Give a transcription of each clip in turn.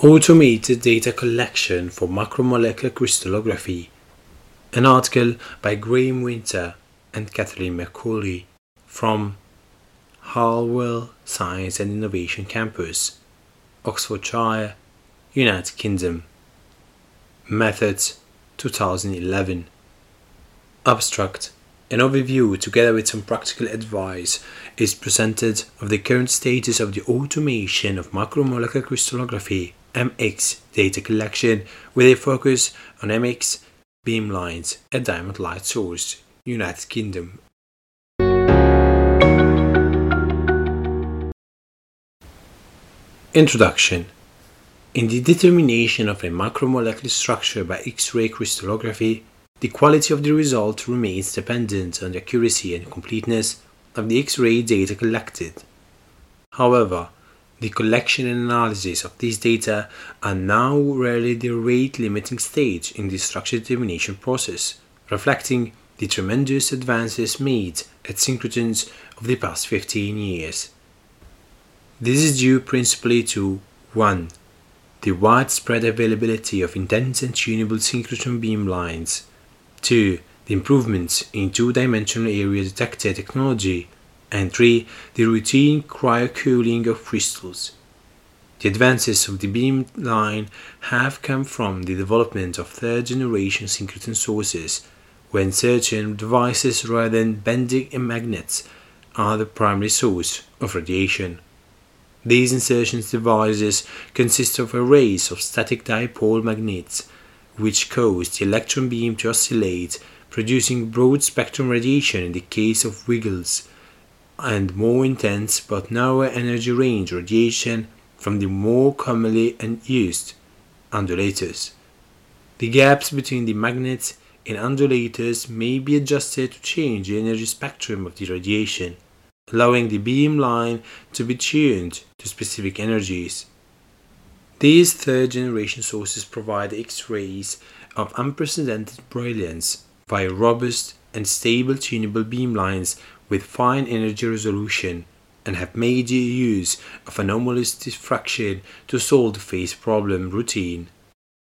Automated Data Collection for Macromolecular Crystallography. An article by Graeme Winter and Kathleen McAuley from Harwell Science and Innovation Campus, Oxfordshire, United Kingdom. Methods 2011. Abstract An overview, together with some practical advice, is presented of the current status of the automation of macromolecular crystallography MX data collection with a focus on MX beamlines at Diamond Light Source, United Kingdom. Introduction In the determination of a macromolecular structure by X-ray crystallography, the quality of the result remains dependent on the accuracy and completeness of the X-ray data collected. However, the collection and analysis of these data are now rarely the rate limiting stage in the structure determination process, reflecting the tremendous advances made at synchrotrons of the past 15 years. This is due principally to 1. The widespread availability of intense and tunable synchrotron beamlines. 2. The improvements in two-dimensional area detector technology and 3. The routine cryocooling of crystals. The advances of the beamline have come from the development of third generation synchrotron sources, when insertion devices rather than bending magnets are the primary source of radiation. These insertion devices consist of arrays of static dipole magnets, which cause the electron beam to oscillate, producing broad spectrum radiation in the case of wigglers and more intense but narrower energy range radiation from the more commonly used undulators. The gaps between the magnets in undulators may be adjusted to change the energy spectrum of the radiation, allowing the beam line to be tuned to specific energies. These third generation sources provide X rays of unprecedented brilliance via robust and stable tunable beamlines with fine energy resolution and have made use of anomalous diffraction to solve the phase problem routine.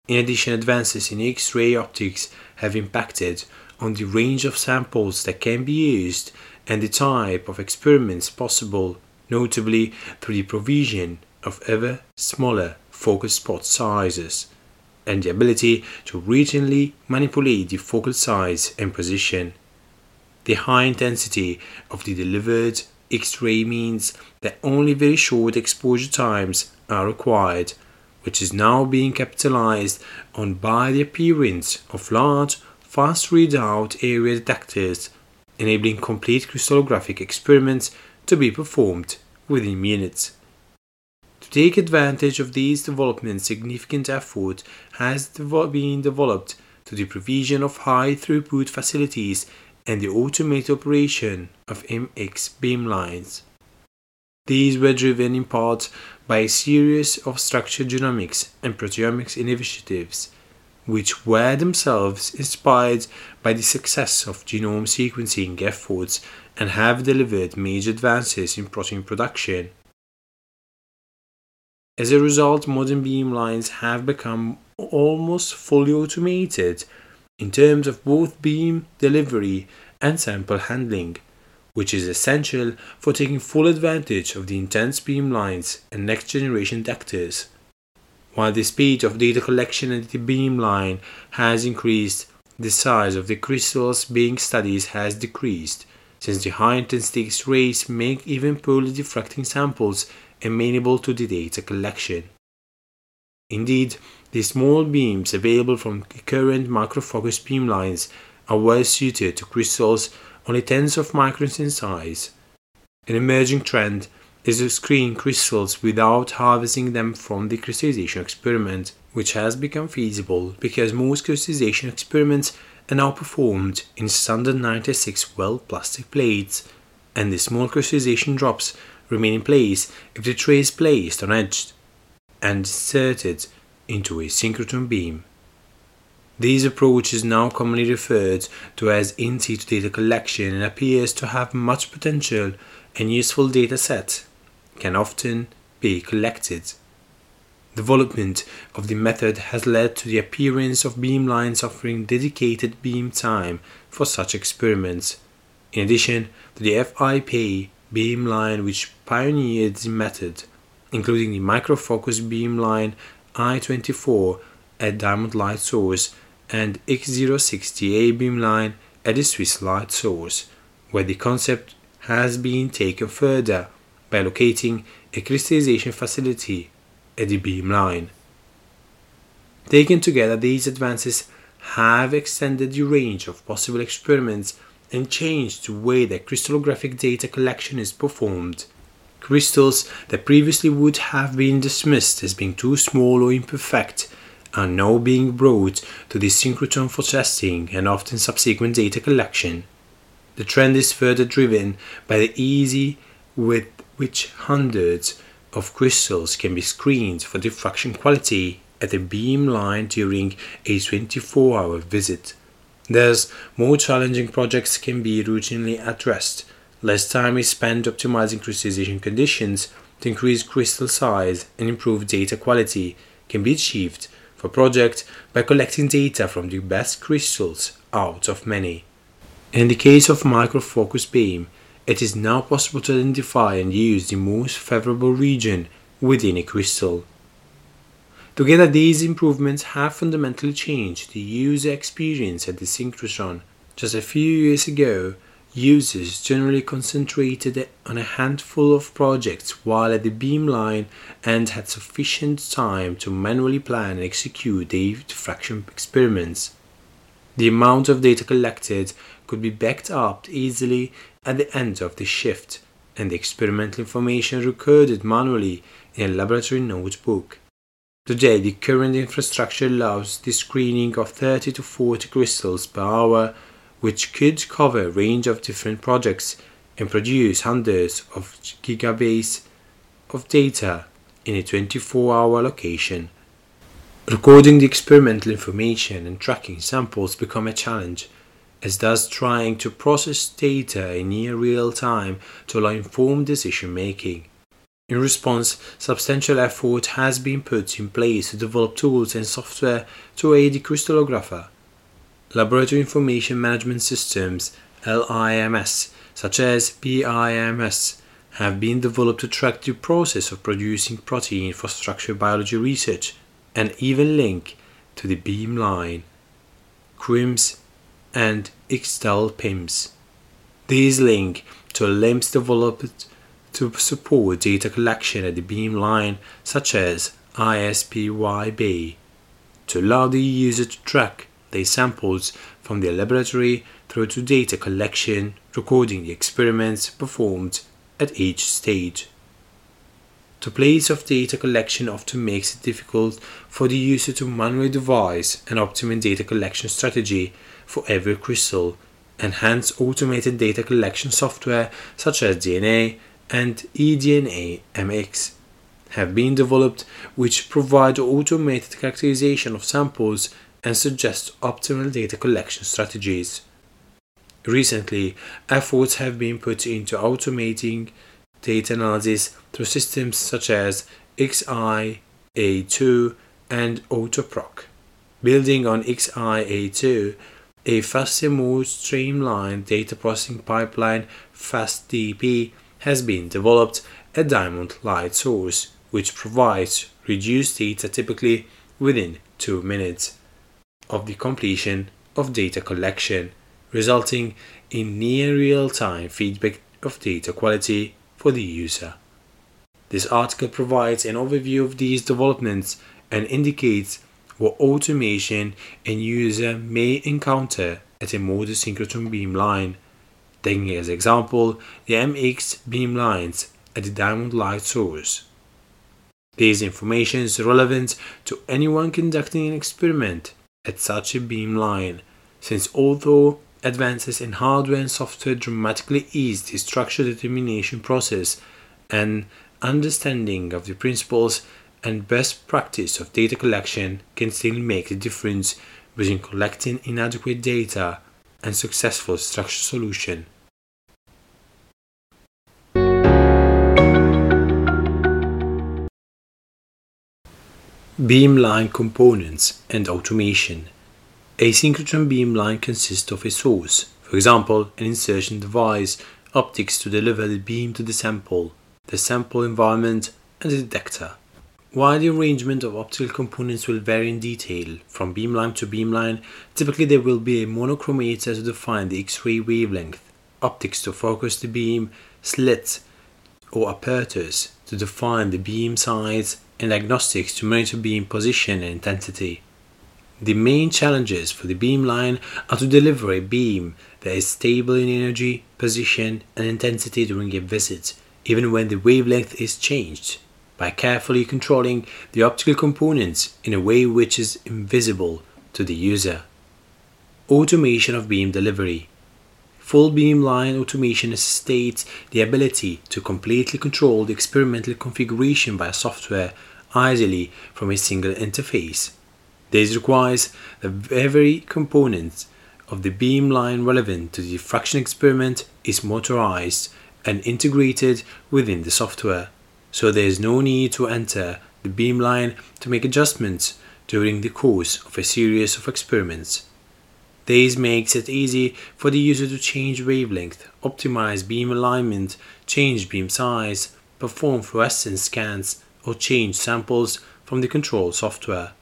In addition, advances in X-ray optics have impacted on the range of samples that can be used and the type of experiments possible, notably through the provision of ever smaller focus spot sizes and the ability to regionally manipulate the focal size and position. The high intensity of the delivered X-ray means that only very short exposure times are required, which is now being capitalized on by the appearance of large, fast readout area detectors, enabling complete crystallographic experiments to be performed within minutes. To take advantage of these developments, significant effort has been developed to the provision of high throughput facilities and the automated operation of MX beamlines. These were driven in part by a series of structural genomics and proteomics initiatives, which were themselves inspired by the success of genome sequencing efforts and have delivered major advances in protein production. As a result, modern beamlines have become almost fully automated in terms of both beam delivery and sample handling, which is essential for taking full advantage of the intense beam lines and next generation detectors. While the speed of data collection at the beam line has increased, the size of the crystals being studied has decreased, since the high intensity X rays make even poorly diffracting samples amenable to the data collection. Indeed, the small beams available from current macrofocus beamlines are well suited to crystals only tens of microns in size. An emerging trend is to screen crystals without harvesting them from the crystallization experiment, which has become feasible because most crystallization experiments are now performed in standard 96 well plastic plates, and the small crystallization drops remain in place if the tray is placed on edge and inserted into a synchrotron beam. This approach is now commonly referred to as in situ data collection and appears to have much potential and useful data set can often be collected. Development of the method has led to the appearance of beamlines offering dedicated beam time for such experiments. In addition to the FIP beamline which pioneered the method, including the microfocus beamline I24 at Diamond Light Source and X06SA beamline at the Swiss Light Source, where the concept has been taken further by locating a crystallization facility at the beamline. Taken together, these advances have extended the range of possible experiments and changed the way that crystallographic data collection is performed. Crystals that previously would have been dismissed as being too small or imperfect are now being brought to the synchrotron for testing and often subsequent data collection. The trend is further driven by the easy with which hundreds of crystals can be screened for diffraction quality at a beamline during a 24 hour visit. Thus, more challenging projects can be routinely addressed. Less time is spent optimizing crystallization conditions to increase crystal size and improve data quality can be achieved for project by collecting data from the best crystals out of many. In the case of microfocus beam, it is now possible to identify and use the most favorable region within a crystal. Together, these improvements have fundamentally changed the user experience at the synchrotron. Just a few years ago, users generally concentrated on a handful of projects while at the beamline and had sufficient time to manually plan and execute their diffraction experiments. The amount of data collected could be backed up easily at the end of the shift, and the experimental information recorded manually in a laboratory notebook. Today, the current infrastructure allows the screening of 30 to 40 crystals per hour, which could cover a range of different projects and produce hundreds of gigabytes of data in a 24 hour location. Recording the experimental information and tracking samples become a challenge, as does trying to process data in near real time to allow informed decision making. In response, substantial effort has been put in place to develop tools and software to aid the crystallographer. Laboratory Information Management Systems LIMS, such as PIMS, have been developed to track the process of producing protein for structural biology research and even link to the beamline, CRIMS, and xtalPiMS. These link to LIMS developed to support data collection at the beamline, such as ISPYB to allow the user to track their samples from their laboratory through to data collection, recording the experiments performed at each stage. The place of data collection often makes it difficult for the user to manually devise an optimum data collection strategy for every crystal, and hence automated data collection software such as DNA and eDNA MX have been developed which provide automated characterization of samples and suggest optimal data collection strategies. Recently, efforts have been put into automating data analysis through systems such as XIA2 and Autoproc. Building on XIA2, a faster, more streamlined data processing pipeline, FastDP, has been developed at Diamond Light Source, which provides reduced data typically within 2 minutes of the completion of data collection, resulting in near real time feedback of data quality for the user. This article provides an overview of these developments and indicates what automation a user may encounter at a modern synchrotron beamline. taking as example the MX beamlines at the diamond light source. This information is relevant to anyone conducting an experiment at such a beam line, since although advances in hardware and software dramatically ease the structure determination process and understanding of the principles and best practice of data collection can still make the difference between collecting inadequate data and successful structure solution. Beamline components and automation. A synchrotron beamline consists of a source, for example, an insertion device, optics to deliver the beam to the sample, the sample environment, and the detector. While the arrangement of optical components will vary in detail from beamline to beamline, typically there will be a monochromator to define the X-ray wavelength, optics to focus the beam, slits or apertures to define the beam size, and diagnostics to monitor beam position and intensity. The main challenges for the beamline are to deliver a beam that is stable in energy, position, and intensity during a visit, even when the wavelength is changed, by carefully controlling the optical components in a way which is invisible to the user. Automation of beam delivery. Full beamline automation necessitates the ability to completely control the experimental configuration by software, ideally from a single interface. This requires that every component of the beamline relevant to the diffraction experiment is motorized and integrated within the software, so there is no need to enter the beamline to make adjustments during the course of a series of experiments. This makes it easy for the user to change wavelength, optimize beam alignment, change beam size, perform fluorescence scans, or change samples from the control software.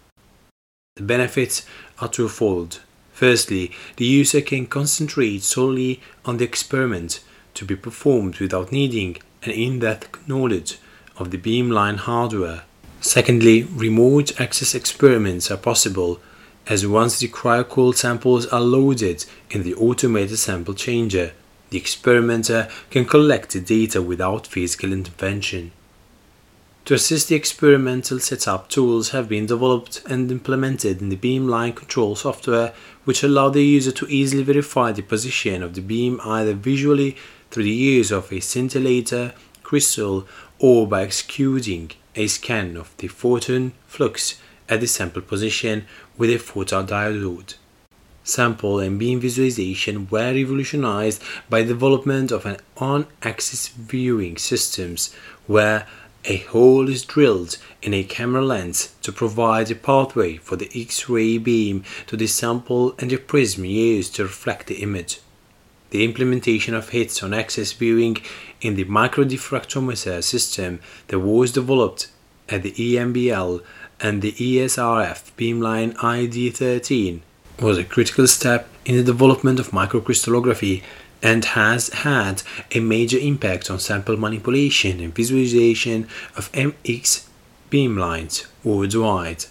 The benefits are twofold. Firstly, the user can concentrate solely on the experiment to be performed without needing an in-depth knowledge of the beamline hardware. Secondly, remote access experiments are possible as once the cryocooled samples are loaded in the automated sample changer, the experimenter can collect the data without physical intervention. To assist the experimental setup, tools have been developed and implemented in the beamline control software which allow the user to easily verify the position of the beam either visually through the use of a scintillator, crystal, or by executing a scan of the photon flux at the sample position with a photodiode. Sample and beam visualization were revolutionized by the development of an on-axis viewing systems where a hole is drilled in a camera lens to provide a pathway for the X-ray beam to the sample and a prism used to reflect the image. The implementation of HITS on axis viewing in the microdiffractometer system that was developed at the EMBL and the ESRF Beamline ID13 was a critical step in the development of microcrystallography and has had a major impact on sample manipulation and visualization of MX beamlines worldwide.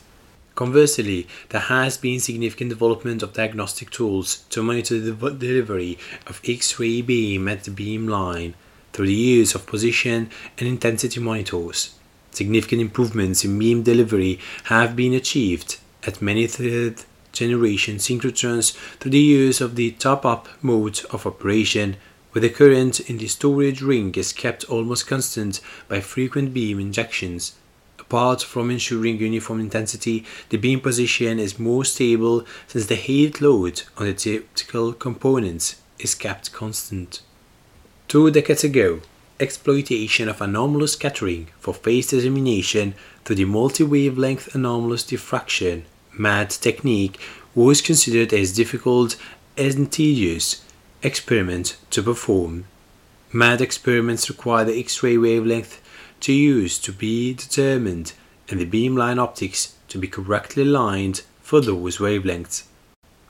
Conversely, there has been significant development of diagnostic tools to monitor the delivery of X-ray beam at the beamline through the use of position and intensity monitors. Significant improvements in beam delivery have been achieved at many third generation synchrotrons through the use of the top up mode of operation, where the current in the storage ring is kept almost constant by frequent beam injections. Apart from ensuring uniform intensity, the beam position is more stable since the heat load on the typical components is kept constant. Two decades ago, exploitation of anomalous scattering for phase determination through the multi-wavelength anomalous diffraction MAD technique was considered as difficult and tedious experiment to perform. MAD experiments require the X-ray wavelength to use to be determined and the beamline optics to be correctly aligned for those wavelengths.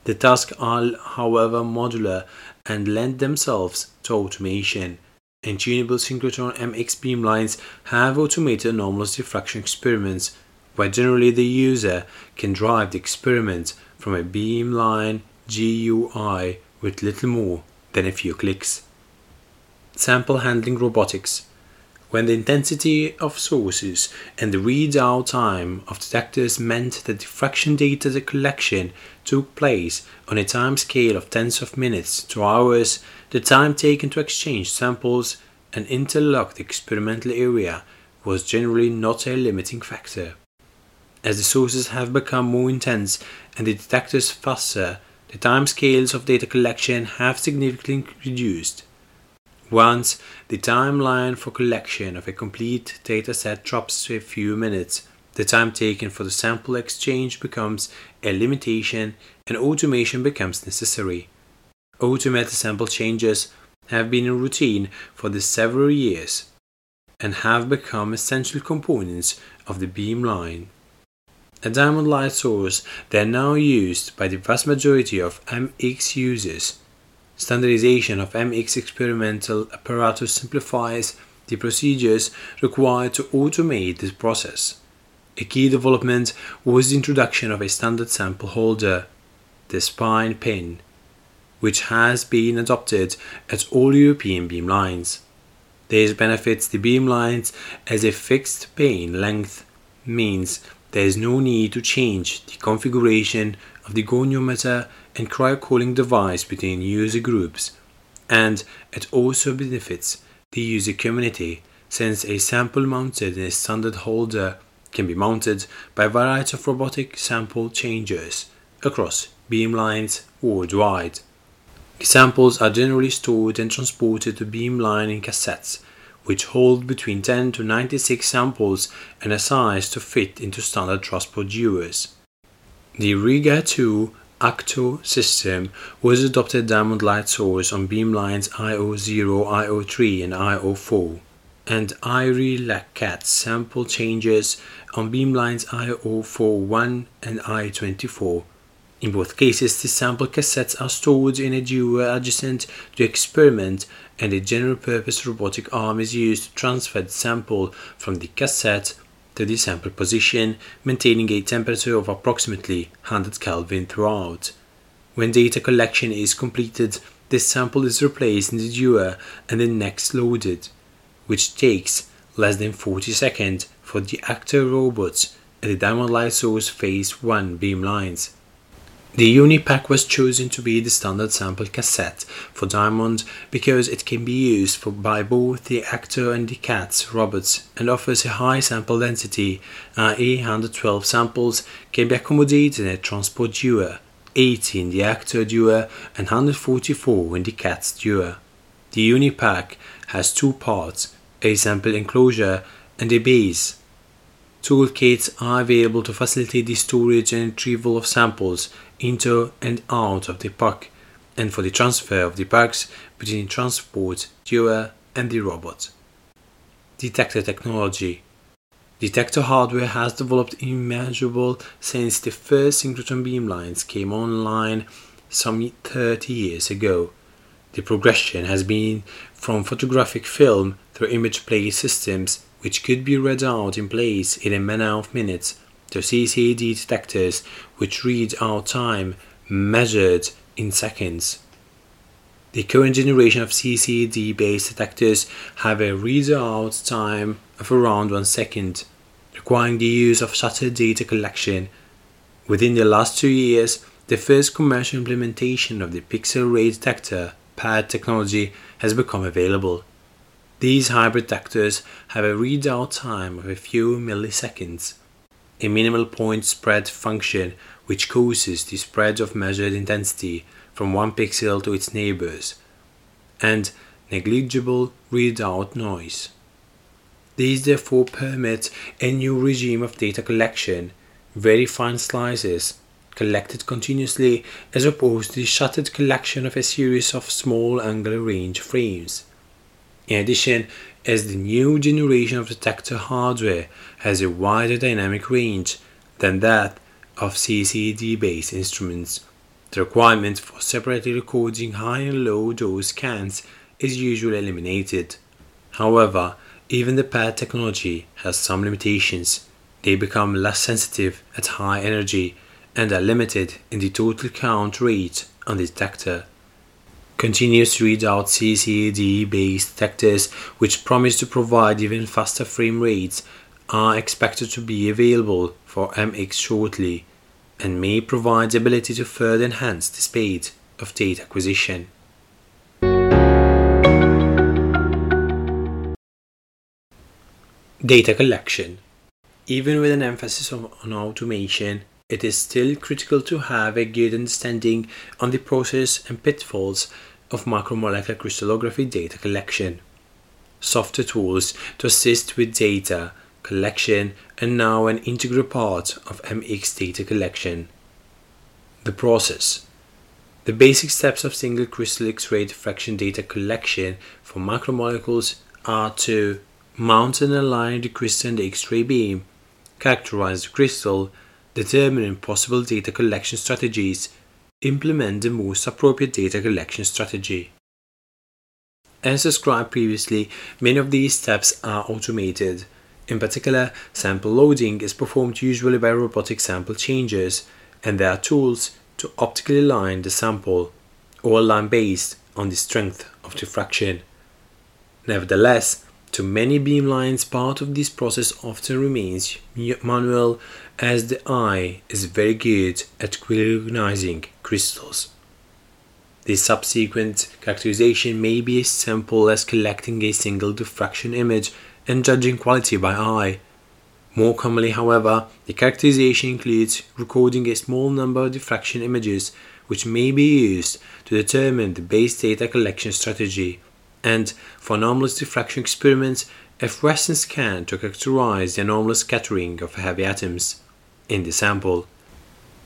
The tasks are, however, modular and lend themselves to automation and tunable synchrotron MX beamlines have automated anomalous diffraction experiments where generally the user can drive the experiment from a beamline GUI with little more than a few clicks. Sample handling robotics when the intensity of sources and the readout time of detectors meant that diffraction data collection took place on a time scale of tens of minutes to hours, the time taken to exchange samples and interlock the experimental area was generally not a limiting factor. As the sources have become more intense and the detectors faster, the time scales of data collection have significantly reduced. Once the timeline for collection of a complete dataset drops to a few minutes, the time taken for the sample exchange becomes a limitation and automation becomes necessary. Automated sample changes have been a routine for the several years and have become essential components of the beamline. A diamond light source, they are now used by the vast majority of MX users. Standardization of MX experimental apparatus simplifies the procedures required to automate this process. A key development was the introduction of a standard sample holder, the spine pin, which has been adopted at all European beamlines. This benefits the beamlines as a fixed pin length means there is no need to change the configuration of the goniometer and cryocooling device between user groups, and it also benefits the user community since a sample mounted in a standard holder can be mounted by a variety of robotic sample changers across beamlines worldwide. Samples are generally stored and transported to beamline in cassettes, which hold between 10 to 96 samples and are sized to fit into standard transport dewars. The Riga 2 ACTOR system was adopted diamond light source on beamlines IO0, I03 and I04 and IRI LACAT sample changes on beamlines IO41 and I24. In both cases, the sample cassettes are stored in a dewar adjacent to experiment and a general purpose robotic arm is used to transfer the sample from the cassette to the sample position, maintaining a temperature of approximately 100 Kelvin throughout. When data collection is completed, the sample is replaced in the dewar and then next loaded, which takes less than 40 seconds for the actor robots at the Diamond Light Source Phase 1 beamlines. The Unipuck was chosen to be the standard sample cassette for Diamond because it can be used for, by both the Actor and the CATS Roberts, and offers a high sample density, i.e. 112 samples can be accommodated in a transport dewar, 80 in the Actor dewar and 144 in the CATS dewar. The Unipuck has two parts, a sample enclosure and a base. Toolkits are available to facilitate the storage and retrieval of samples into and out of the pack and for the transfer of the packs between transport, dewar and the robot. Detector technology Detector hardware has developed immeasurable since the first synchrotron beamlines came online some 30 years ago. The progression has been from photographic film through image plate systems which could be read out in place in a matter of minutes, to CCD detectors which read out time measured in seconds. The current generation of CCD based detectors have a readout time of around one second, requiring the use of shutter data collection. Within the last two years, the first commercial implementation of the pixel array detector PAD technology has become available. These hybrid detectors have a readout time of a few milliseconds, a minimal point spread function which causes the spread of measured intensity from one pixel to its neighbors, and negligible readout noise. These therefore permit a new regime of data collection, very fine slices, collected continuously as opposed to the shuttered collection of a series of small angular range frames. In addition, as the new generation of detector hardware has a wider dynamic range than that of CCD based instruments, the requirement for separately recording high and low dose scans is usually eliminated. However, even the PAD technology has some limitations. They become less sensitive at high energy and are limited in the total count rate on the detector continues to read out CCD based detectors which promise to provide even faster frame rates are expected to be available for MX shortly and may provide the ability to further enhance the speed of data acquisition. Data collection. Even with an emphasis on, on automation, it is still critical to have a good understanding on the process and pitfalls of macromolecular crystallography data collection. Software tools to assist with data collection, and now an integral part of MX data collection. The process. The basic steps of single crystal X-ray diffraction data collection for macromolecules are to mount and align the crystal and the X-ray beam, characterize the crystal, determine possible data collection strategies, implement the most appropriate data collection strategy. As described previously, many of these steps are automated. In particular, sample loading is performed usually by robotic sample changers, and there are tools to optically align the sample or align based on the strength of diffraction. Nevertheless, to many beamlines, part of this process often remains manual as the eye is very good at recognizing crystals. The subsequent characterization may be as simple as collecting a single diffraction image and judging quality by eye. More commonly, however, the characterization includes recording a small number of diffraction images which may be used to determine the base data collection strategy, and for anomalous diffraction experiments, a fluorescence scan to characterize the anomalous scattering of heavy atoms in the sample.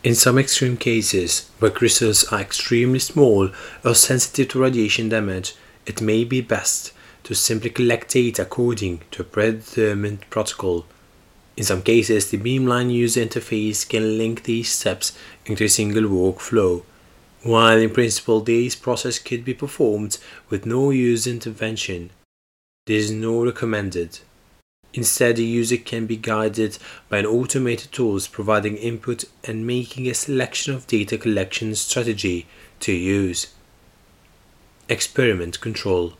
In some extreme cases, where crystals are extremely small or sensitive to radiation damage, it may be best to simply collect data according to a predetermined protocol. In some cases, the Beamline user interface can link these steps into a single workflow, while in principle this process could be performed with no user intervention. This is not recommended. Instead, the user can be guided by an automated tools providing input and making a selection of data collection strategy to use. Experiment control.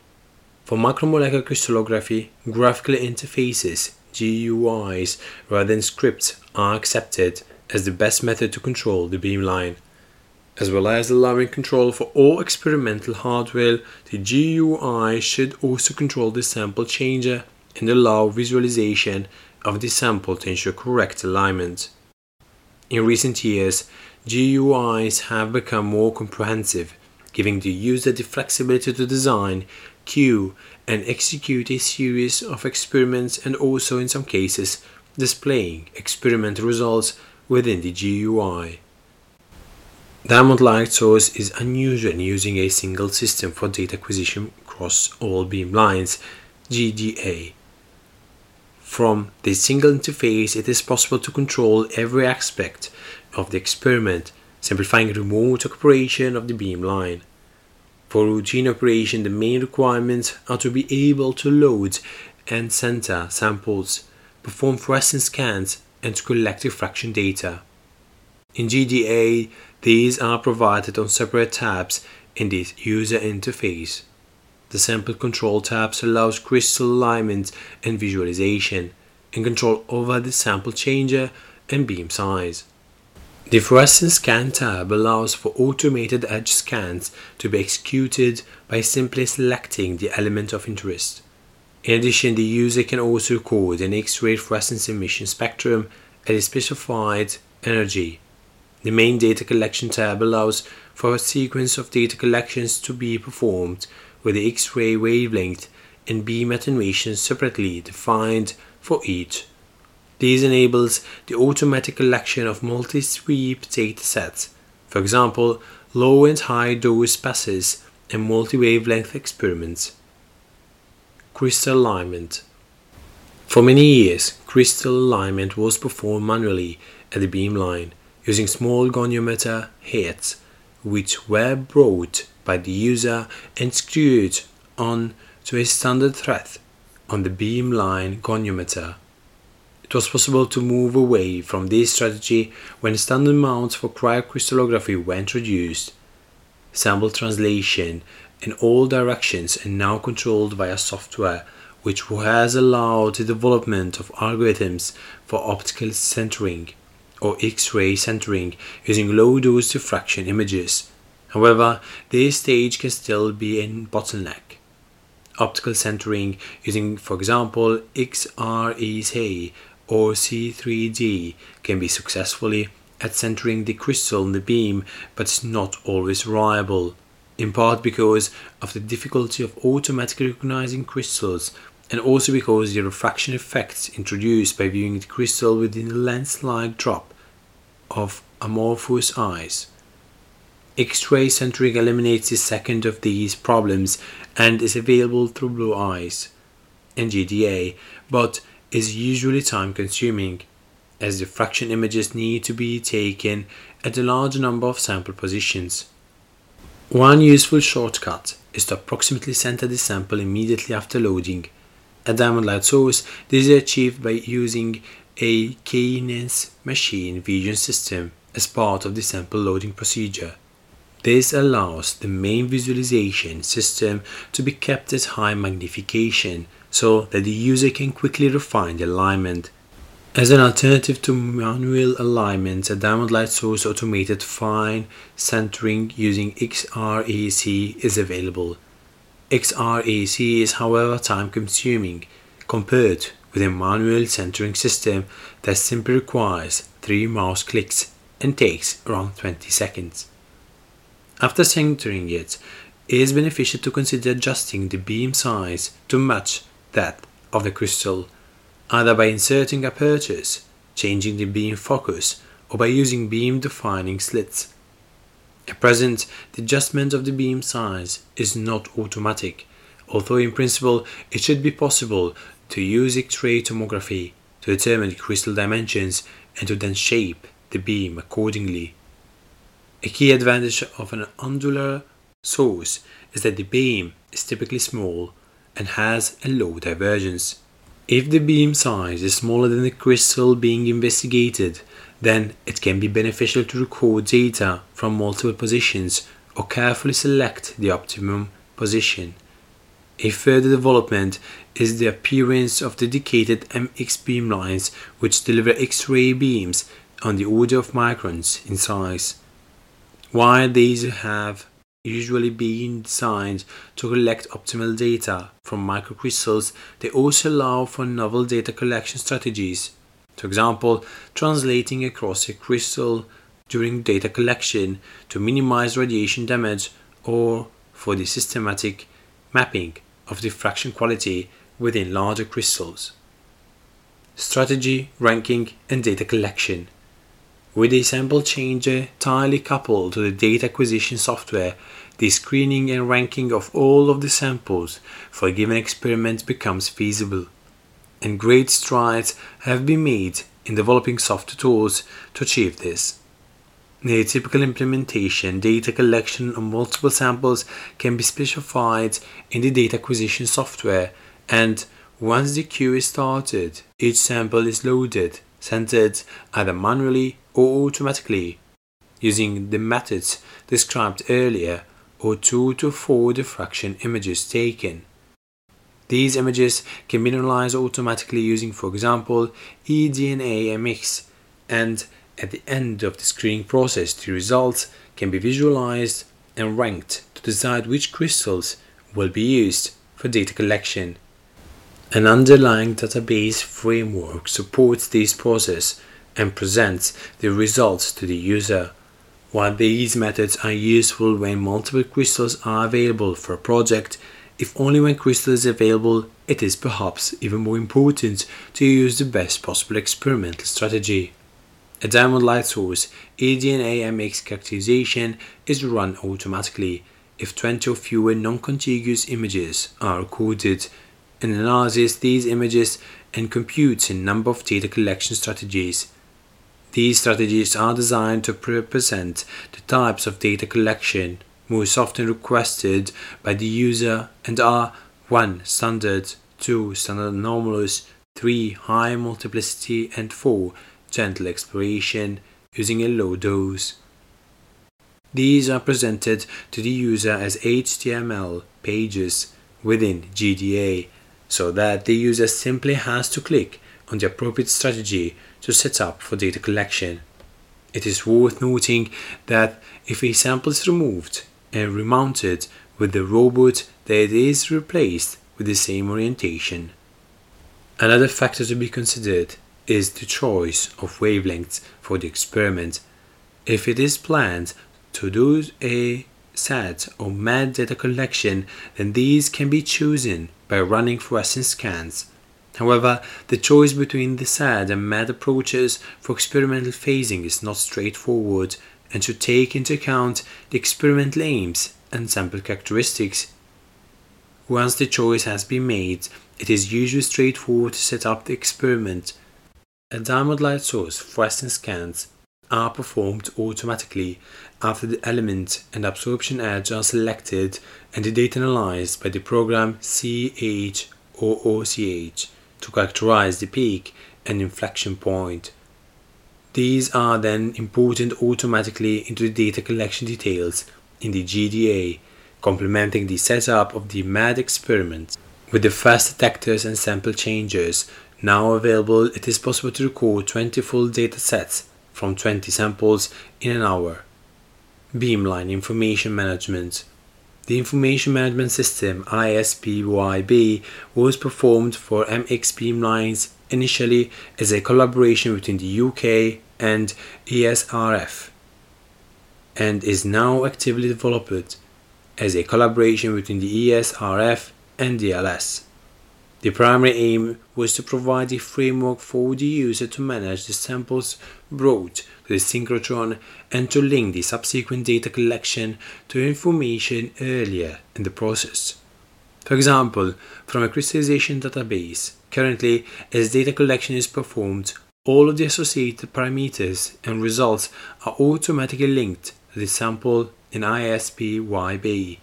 For macromolecular crystallography, graphical interfaces GUIs rather than scripts are accepted as the best method to control the beamline. As well as allowing control for all experimental hardware, the GUI should also control the sample changer and allow visualization of the sample to ensure correct alignment. In recent years, GUIs have become more comprehensive, giving the user the flexibility to design, queue, and execute a series of experiments and also in some cases displaying experimental results within the GUI. Diamond light source is unusual in using a single system for data acquisition across all beam lines, GDA. From this single interface, it is possible to control every aspect of the experiment, simplifying remote operation of the beam line. For routine operation, the main requirements are to be able to load and center samples, perform fluorescence scans, and to collect diffraction data. In GDA, these are provided on separate tabs in the user interface. The sample control tabs allows crystal alignment and visualization, and control over the sample changer and beam size. The fluorescence scan tab allows for automated edge scans to be executed by simply selecting the element of interest. In addition, the user can also record an X-ray fluorescence emission spectrum at a specified energy. The main data collection tab allows for a sequence of data collections to be performed with the X-ray wavelength and beam attenuation separately defined for each this enables the automatic collection of multi-sweep datasets, for example, low and high dose passes and multi-wavelength experiments. Crystal alignment. For many years, crystal alignment was performed manually at the beam line using small goniometer heads, which were brought by the user and screwed on to a standard thread on the beamline goniometer it was possible to move away from this strategy when standard mounts for cryocrystallography were introduced. Sample translation in all directions are now controlled via software, which has allowed the development of algorithms for optical centering or X-ray centering using low-dose diffraction images. However, this stage can still be a bottleneck. Optical centering using, for example, XREC or C3D can be successfully at centering the crystal in the beam, but is not always reliable, in part because of the difficulty of automatically recognizing crystals and also because the refraction effects introduced by viewing the crystal within a lens-like drop of amorphous ice. X-ray centric eliminates the second of these problems and is available through Blu-Ice and GDA, but is usually time consuming as diffraction images need to be taken at a large number of sample positions. One useful shortcut is to approximately center the sample immediately after loading. At Diamond Light Source, this is achieved by using a KNS machine vision system as part of the sample loading procedure. This allows the main visualization system to be kept at high magnification so that the user can quickly refine the alignment. As an alternative to manual alignment, a Diamond Light Source automated fine centering using XRAC is available. XRAC is however time consuming compared with a manual centering system that simply requires 3 mouse clicks and takes around 20 seconds. After centering it, it is beneficial to consider adjusting the beam size to match that of the crystal, either by inserting apertures, changing the beam focus, or by using beam defining slits. At present, the adjustment of the beam size is not automatic, although in principle it should be possible to use X-ray tomography to determine crystal dimensions and to then shape the beam accordingly. A key advantage of an ondular source is that the beam is typically small and has a low divergence. If the beam size is smaller than the crystal being investigated, then it can be beneficial to record data from multiple positions or carefully select the optimum position. A further development is the appearance of dedicated MX beam lines which deliver X-ray beams on the order of microns in size. While these have usually been designed to collect optimal data from microcrystals, they also allow for novel data collection strategies for example, translating across a crystal during data collection to minimize radiation damage or for the systematic mapping of diffraction quality within larger crystals. Strategy, ranking, and data collection. With a sample changer tightly coupled to the data acquisition software, the screening and ranking of all of the samples for a given experiment becomes feasible and great strides have been made in developing software tools to achieve this. In a typical implementation, data collection on multiple samples can be specified in the data acquisition software, and once the queue is started, each sample is loaded, centered either manually or automatically, using the methods described earlier, or two to four diffraction images taken. These images can be analyzed automatically using, for example, eDNA MX, and at the end of the screening process, the results can be visualized and ranked to decide which crystals will be used for data collection. An underlying database framework supports this process and presents the results to the user. While these methods are useful when multiple crystals are available for a project, if only when crystal is available, it is perhaps even more important to use the best possible experimental strategy. A diamond light source eDNA MX characterization is run automatically if 20 or fewer non-contiguous images are recorded and analyzes these images and computes a number of data collection strategies. These strategies are designed to represent the types of data collection most often requested by the user and are 1. Standard 2. Standard anomalous 3. High multiplicity and 4. Gentle exploration using a low dose. These are presented to the user as HTML pages within GDA so that the user simply has to click on the appropriate strategy to set up for data collection. It is worth noting that if a sample is removed and remounted with the robot that is replaced with the same orientation. Another factor to be considered is the choice of wavelengths for the experiment. If it is planned to do a SAD or MAD data collection, then these can be chosen by running fluorescence scans. However, the choice between the SAD and MAD approaches for experimental phasing is not straightforward and should take into account the experimental aims and sample characteristics. Once the choice has been made, it is usually straightforward to set up the experiment. A diamond light source fluorescence scans are performed automatically after the element and absorption edge are selected and the data analyzed by the program CHOOCH to characterize the peak and inflection point. These are then imported automatically into the data collection details in the GDA, complementing the setup of the MAD experiment. With the fast detectors and sample changers now available, it is possible to record 20 full data sets from 20 samples in an hour. Beamline Information Management The Information Management System ISPYB was performed for MX Beamlines initially as a collaboration between the UK and ESRF and is now actively developed as a collaboration between the ESRF and DLS. The primary aim was to provide a framework for the user to manage the samples brought to the synchrotron and to link the subsequent data collection to information earlier in the process. For example, from a crystallization database, currently as data collection is performed, all of the associated parameters and results are automatically linked to the sample in ISPYB,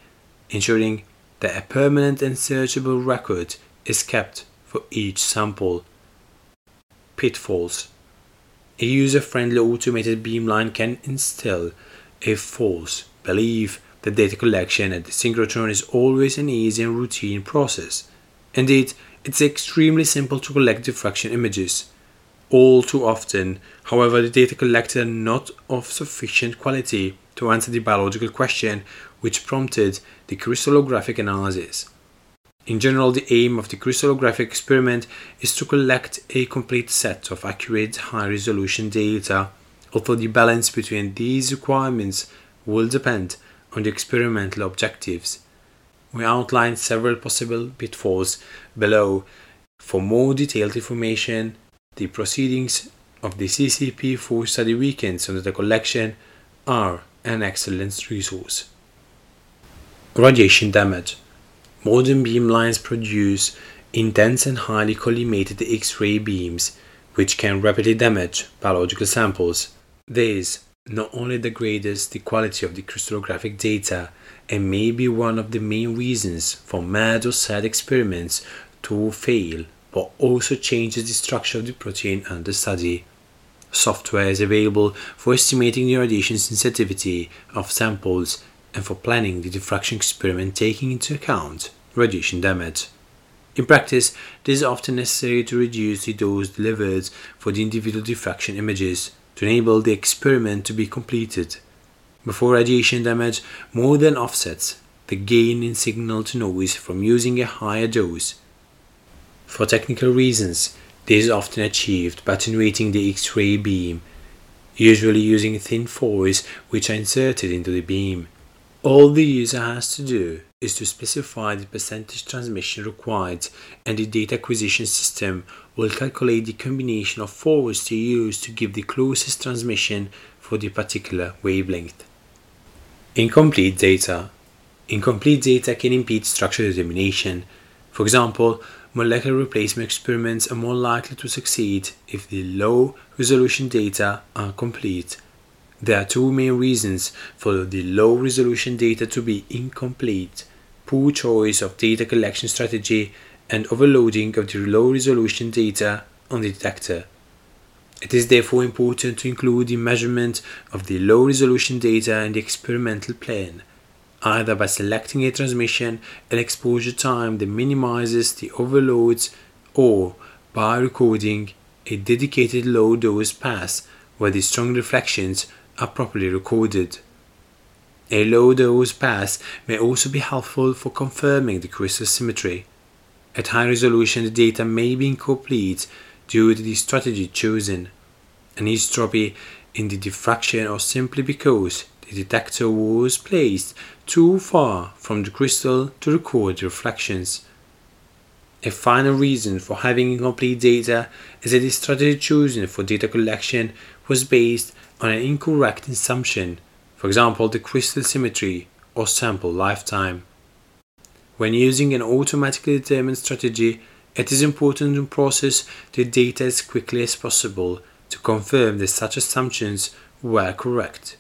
ensuring that a permanent and searchable record is kept for each sample. Pitfalls A user friendly automated beamline can instill a false belief that data collection at the synchrotron is always an easy and routine process. Indeed, it's extremely simple to collect diffraction images. All too often, however, the data collected are not of sufficient quality to answer the biological question which prompted the crystallographic analysis. In general, the aim of the crystallographic experiment is to collect a complete set of accurate high resolution data, although the balance between these requirements will depend on the experimental objectives. We outline several possible pitfalls below. For more detailed information, the proceedings of the CCP4 study weekends on the collection are an excellent resource. Radiation damage. Modern beamlines produce intense and highly collimated X-ray beams which can rapidly damage biological samples. This not only degrades the quality of the crystallographic data and may be one of the main reasons for MAD or SAD experiments to fail, but also changes the structure of the protein under study. Software is available for estimating the radiation sensitivity of samples and for planning the diffraction experiment taking into account radiation damage. In practice, this is often necessary to reduce the dose delivered for the individual diffraction images to enable the experiment to be completed. Before radiation damage more than offsets the gain in signal to noise from using a higher dose. For technical reasons, this is often achieved by attenuating the X-ray beam, usually using thin foils which are inserted into the beam. All the user has to do is to specify the percentage transmission required and the data acquisition system will calculate the combination of foils to use to give the closest transmission for the particular wavelength. Incomplete data. Incomplete data can impede structure determination. For example, molecular replacement experiments are more likely to succeed if the low resolution data are complete there are two main reasons for the low resolution data to be incomplete poor choice of data collection strategy and overloading of the low resolution data on the detector. It is therefore important to include the measurement of the low resolution data in the experimental plan, either by selecting a transmission and exposure time that minimizes the overloads or by recording a dedicated low dose pass where the strong reflections are properly recorded. A low dose pass may also be helpful for confirming the crystal symmetry. At high resolution, the data may be incomplete due to the strategy chosen, anisotropy in the diffraction or simply because the detector was placed too far from the crystal to record the reflections. A final reason for having incomplete data is that the strategy chosen for data collection was based on an incorrect assumption, for example, the crystal symmetry or sample lifetime. When using an automatically determined strategy, it is important to process the data as quickly as possible to confirm that such assumptions were correct.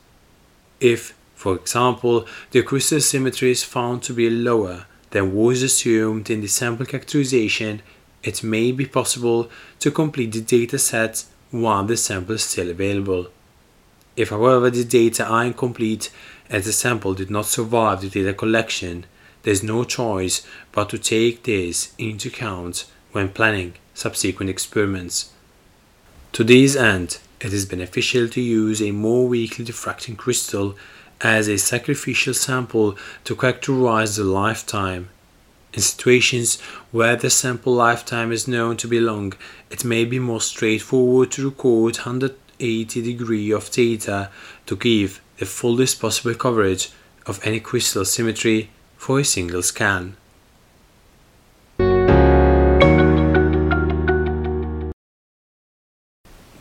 If, for example, the crystal symmetry is found to be lower than was assumed in the sample characterization, it may be possible to complete the data set while the sample is still available. If, however, the data are incomplete as the sample did not survive the data collection, there is no choice but to take this into account when planning subsequent experiments. To this end, it is beneficial to use a more weakly diffracting crystal as a sacrificial sample to characterize the lifetime. In situations where the sample lifetime is known to be long, it may be more straightforward to record 180 degree of theta to give the fullest possible coverage of any crystal symmetry for a single scan.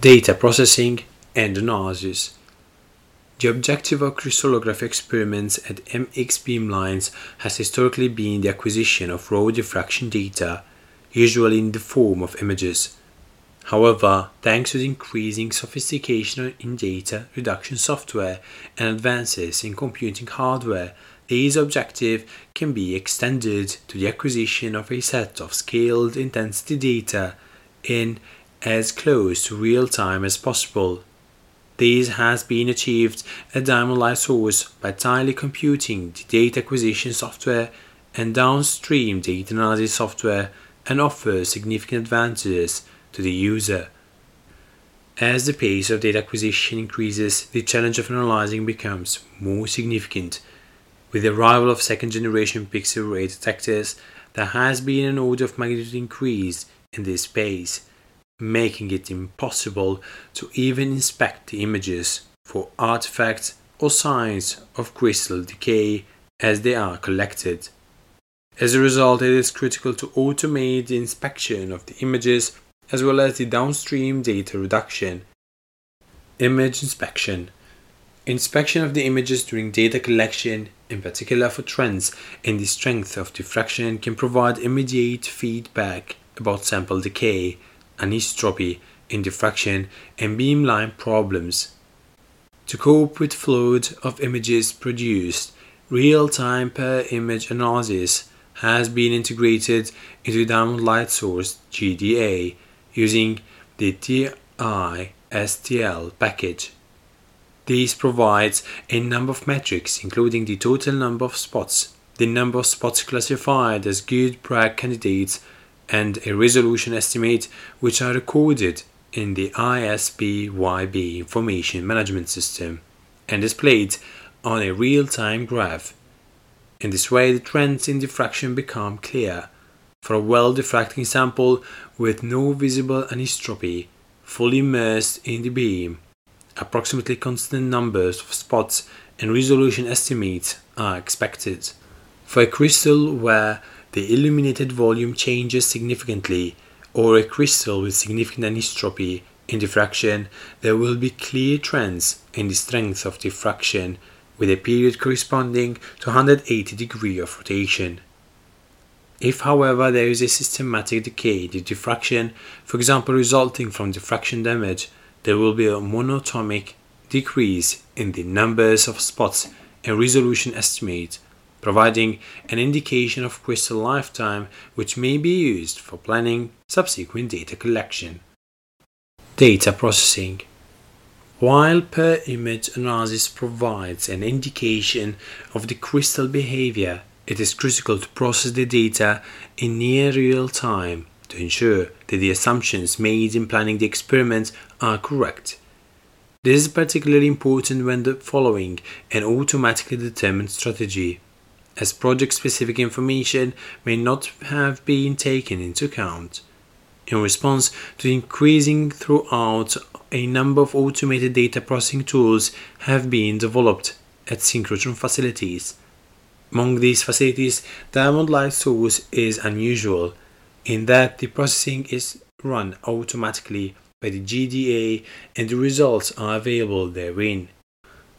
Data processing and analysis. The objective of crystallography experiments at MX beamlines has historically been the acquisition of raw diffraction data, usually in the form of images. However, thanks to the increasing sophistication in data reduction software and advances in computing hardware, this objective can be extended to the acquisition of a set of scaled intensity data in as close to real time as possible. This has been achieved at Diamond Light Source by tightly computing the data acquisition software and downstream data analysis software and offers significant advantages to the user. As the pace of data acquisition increases, the challenge of analyzing becomes more significant. With the arrival of second generation pixel array detectors, there has been an order of magnitude increase in this space, making it impossible to even inspect the images for artifacts or signs of crystal decay as they are collected. As a result, it is critical to automate the inspection of the images as well as the downstream data reduction. Image inspection. Inspection of the images during data collection, in particular for trends in the strength of diffraction, can provide immediate feedback about sample decay, anisotropy in diffraction, and beamline problems. To cope with flood of images produced, real-time per image analysis has been integrated into Diamond Light Source GDA using the DISTL package. This provides a number of metrics including the total number of spots, the number of spots classified as good Bragg candidates, and a resolution estimate which are recorded in the ISPYB information management system and displayed on a real-time graph. In this way the trends in diffraction become clear for a well diffracting sample with no visible anisotropy, fully immersed in the beam. Approximately constant numbers of spots and resolution estimates are expected. For a crystal where the illuminated volume changes significantly, or a crystal with significant anisotropy in diffraction, there will be clear trends in the strength of diffraction with a period corresponding to 180 degree of rotation. If, however, there is a systematic decay the diffraction, for example resulting from diffraction damage, there will be a monatomic decrease in the numbers of spots and resolution estimate, providing an indication of crystal lifetime which may be used for planning subsequent data collection. Data processing while per image analysis provides an indication of the crystal behavior it is critical to process the data in near real time to ensure that the assumptions made in planning the experiment are correct. This is particularly important when the following an automatically determined strategy, as project specific information may not have been taken into account. In response to increasing throughout, a number of automated data processing tools have been developed at synchrotron facilities. Among these facilities, Diamond Light Source is unusual in that the processing is run automatically by the GDA and the results are available therein.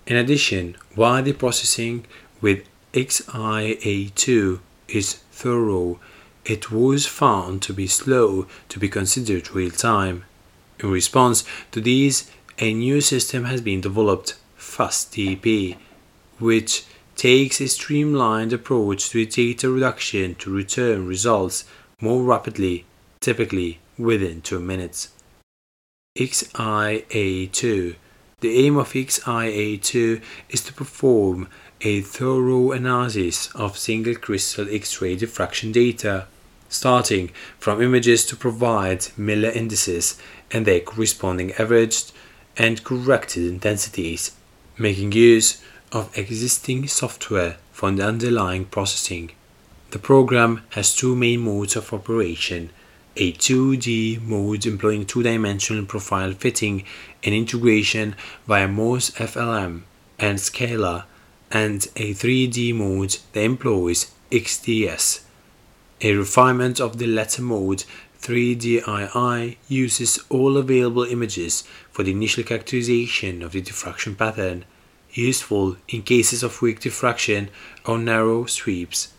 In addition, while the processing with XIA2 is thorough, it was found to be slow to be considered real time. In response to these, a new system has been developed, FastDP, which takes a streamlined approach to data reduction to return results more rapidly, typically within 2 minutes. XIA2 The aim of XIA2 is to perform a thorough analysis of single crystal X-ray diffraction data, starting from images to provide Miller indices and their corresponding averaged and corrected intensities, making use of existing software for the underlying processing. The program has two main modes of operation a 2D mode employing two dimensional profile fitting and integration via MOSFLM and Scala, and a 3D mode that employs XDS. A refinement of the latter mode 3DII uses all available images for the initial characterization of the diffraction pattern, useful in cases of weak diffraction or narrow sweeps.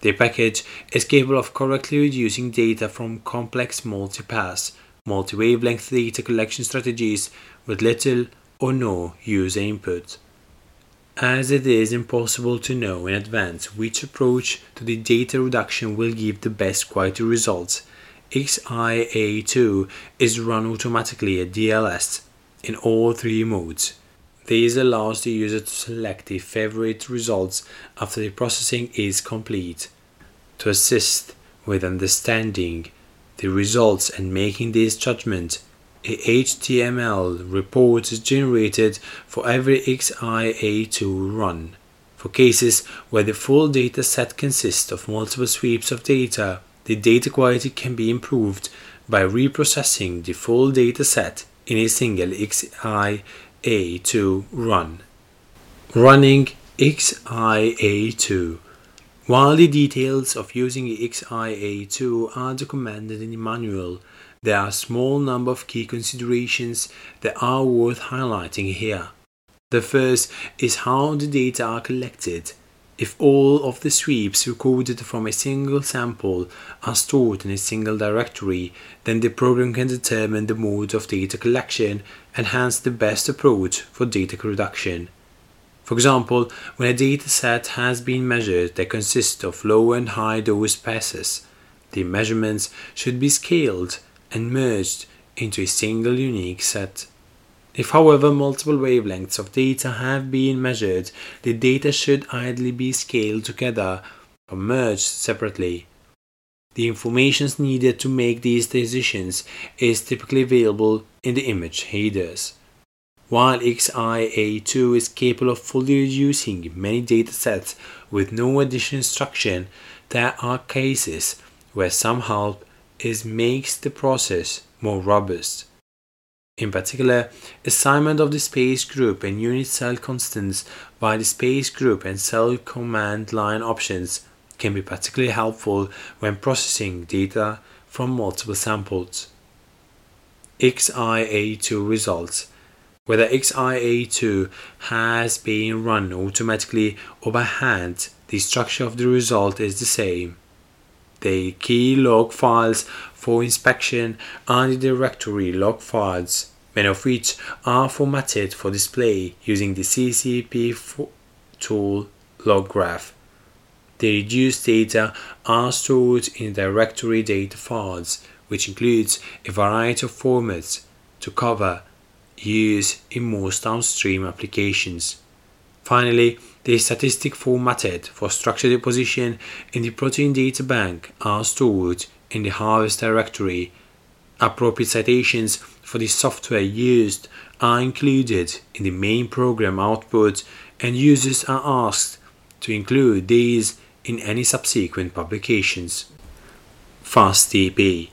The package is capable of correctly reducing data from complex multi-pass, multi-wavelength data collection strategies with little or no user input. As it is impossible to know in advance which approach to the data reduction will give the best quality results, XIA2 is run automatically at DLS in all three modes. This allows the user to select the favorite results after the processing is complete. To assist with understanding the results and making this judgment, a HTML report is generated for every XIA2 run. For cases where the full data set consists of multiple sweeps of data, the data quality can be improved by reprocessing the full data set in a single XIA XIA2 run. Running XIA2 While the details of using XIA2 are documented in the manual, there are a small number of key considerations that are worth highlighting here. The first is how the data are collected. If all of the sweeps recorded from a single sample are stored in a single directory, then the program can determine the mode of data collection and hence the best approach for data reduction. For example, when a data set has been measured that consists of low and high dose passes, the measurements should be scaled and merged into a single unique set. If, however, multiple wavelengths of data have been measured, the data should ideally be scaled together or merged separately. The information needed to make these decisions is typically available in the image headers. While XIA2 is capable of fully reducing many datasets with no additional instruction, there are cases where some help is makes the process more robust. In particular, assignment of the space group and unit cell constants by the space group and cell command line options can be particularly helpful when processing data from multiple samples. XIA2 results whether XIA2 has been run automatically or by hand, the structure of the result is the same. The key log files for inspection are the directory log files, many of which are formatted for display using the CCP tool log graph. The reduced data are stored in directory data files, which includes a variety of formats to cover use in most downstream applications. Finally, the statistic formatted for structure deposition in the protein data bank are stored in the harvest directory. Appropriate citations for the software used are included in the main program output and users are asked to include these in any subsequent publications. FastDP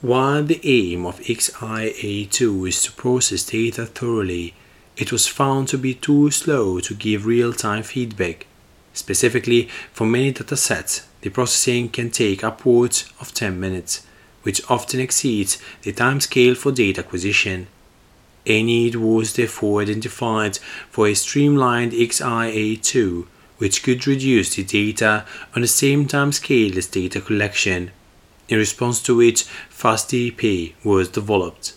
While the aim of XIA2 is to process data thoroughly, it was found to be too slow to give real time feedback. Specifically, for many datasets, the processing can take upwards of 10 minutes, which often exceeds the timescale for data acquisition. A need was therefore identified for a streamlined XIA2, which could reduce the data on the same timescale as data collection, in response to which FastDP was developed.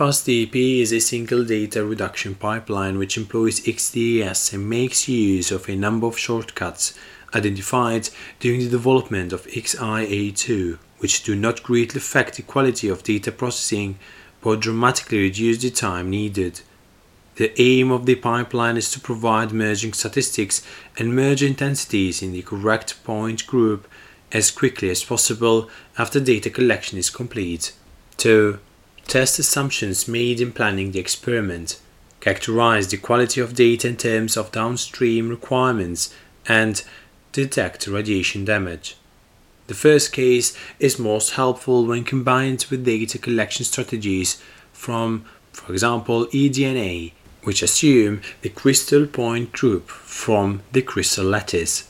FastDP is a single data reduction pipeline which employs XDS and makes use of a number of shortcuts identified during the development of XIA2, which do not greatly affect the quality of data processing but dramatically reduce the time needed. The aim of the pipeline is to provide merging statistics and merge intensities in the correct point group as quickly as possible after data collection is complete. 2 test assumptions made in planning the experiment, characterize the quality of data in terms of downstream requirements, and detect radiation damage. The first case is most helpful when combined with data collection strategies from, for example, EDNA, which assume the crystal point group from the crystal lattice.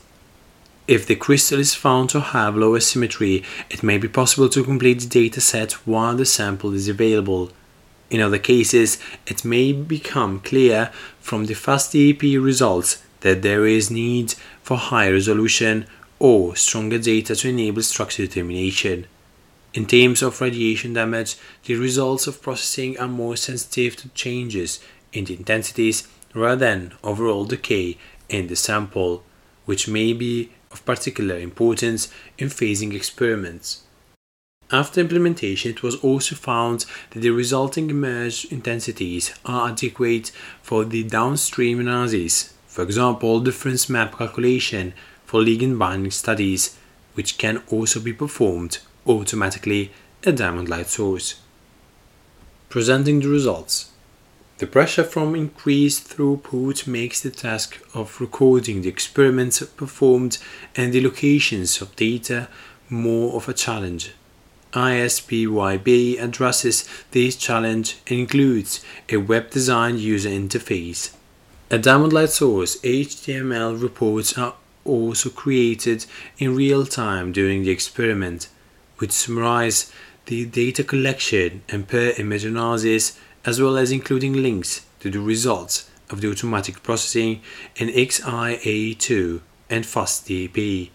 If the crystal is found to have lower symmetry, it may be possible to complete the dataset while the sample is available. In other cases, it may become clear from the FastDP results that there is need for higher resolution or stronger data to enable structure determination. In terms of radiation damage, the results of processing are more sensitive to changes in the intensities rather than overall decay in the sample, which may be of particular importance in phasing experiments. After implementation, it was also found that the resulting emerged intensities are adequate for the downstream analysis, for example, difference map calculation for ligand binding studies, which can also be performed automatically at Diamond Light Source. Presenting the results. The pressure from increased throughput makes the task of recording the experiments performed and the locations of data more of a challenge. ISPYB addresses this challenge and includes a web design user interface. A Light Source, HTML reports are also created in real time during the experiment, which summarize the data collection and per image analysis as well as including links to the results of the automatic processing in XIA2 and FastDP.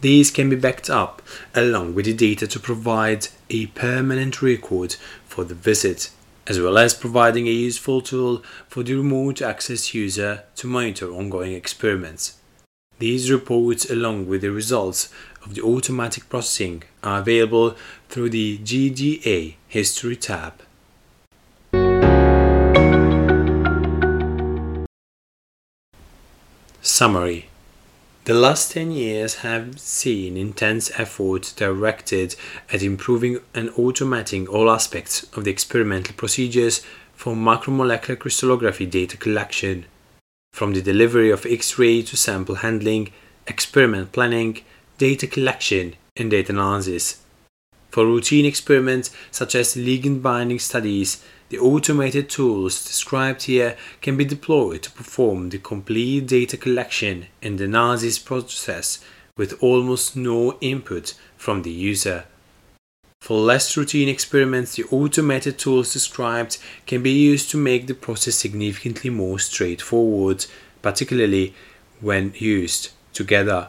These can be backed up along with the data to provide a permanent record for the visit, as well as providing a useful tool for the remote access user to monitor ongoing experiments. These reports, along with the results of the automatic processing, are available through the GDA History tab. Summary The last 10 years have seen intense effort directed at improving and automating all aspects of the experimental procedures for macromolecular crystallography data collection, from the delivery of X ray to sample handling, experiment planning, data collection, and data analysis. For routine experiments such as ligand binding studies, the automated tools described here can be deployed to perform the complete data collection in the analysis process with almost no input from the user. For less routine experiments, the automated tools described can be used to make the process significantly more straightforward, particularly when used together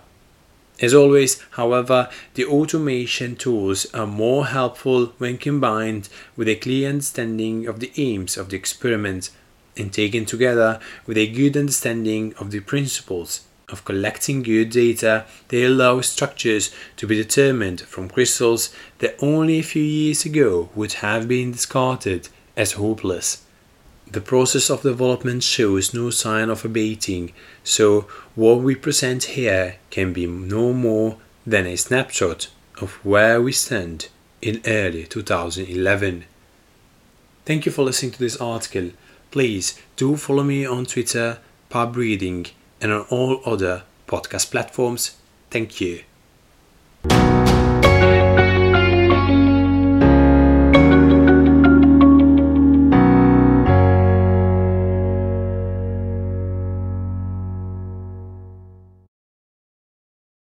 as always, however, the automation tools are more helpful when combined with a clear understanding of the aims of the experiment and taken together with a good understanding of the principles of collecting good data, they allow structures to be determined from crystals that only a few years ago would have been discarded as hopeless. The process of development shows no sign of abating, so what we present here can be no more than a snapshot of where we stand in early 2011. Thank you for listening to this article. Please do follow me on Twitter, Pub Reading, and on all other podcast platforms. Thank you.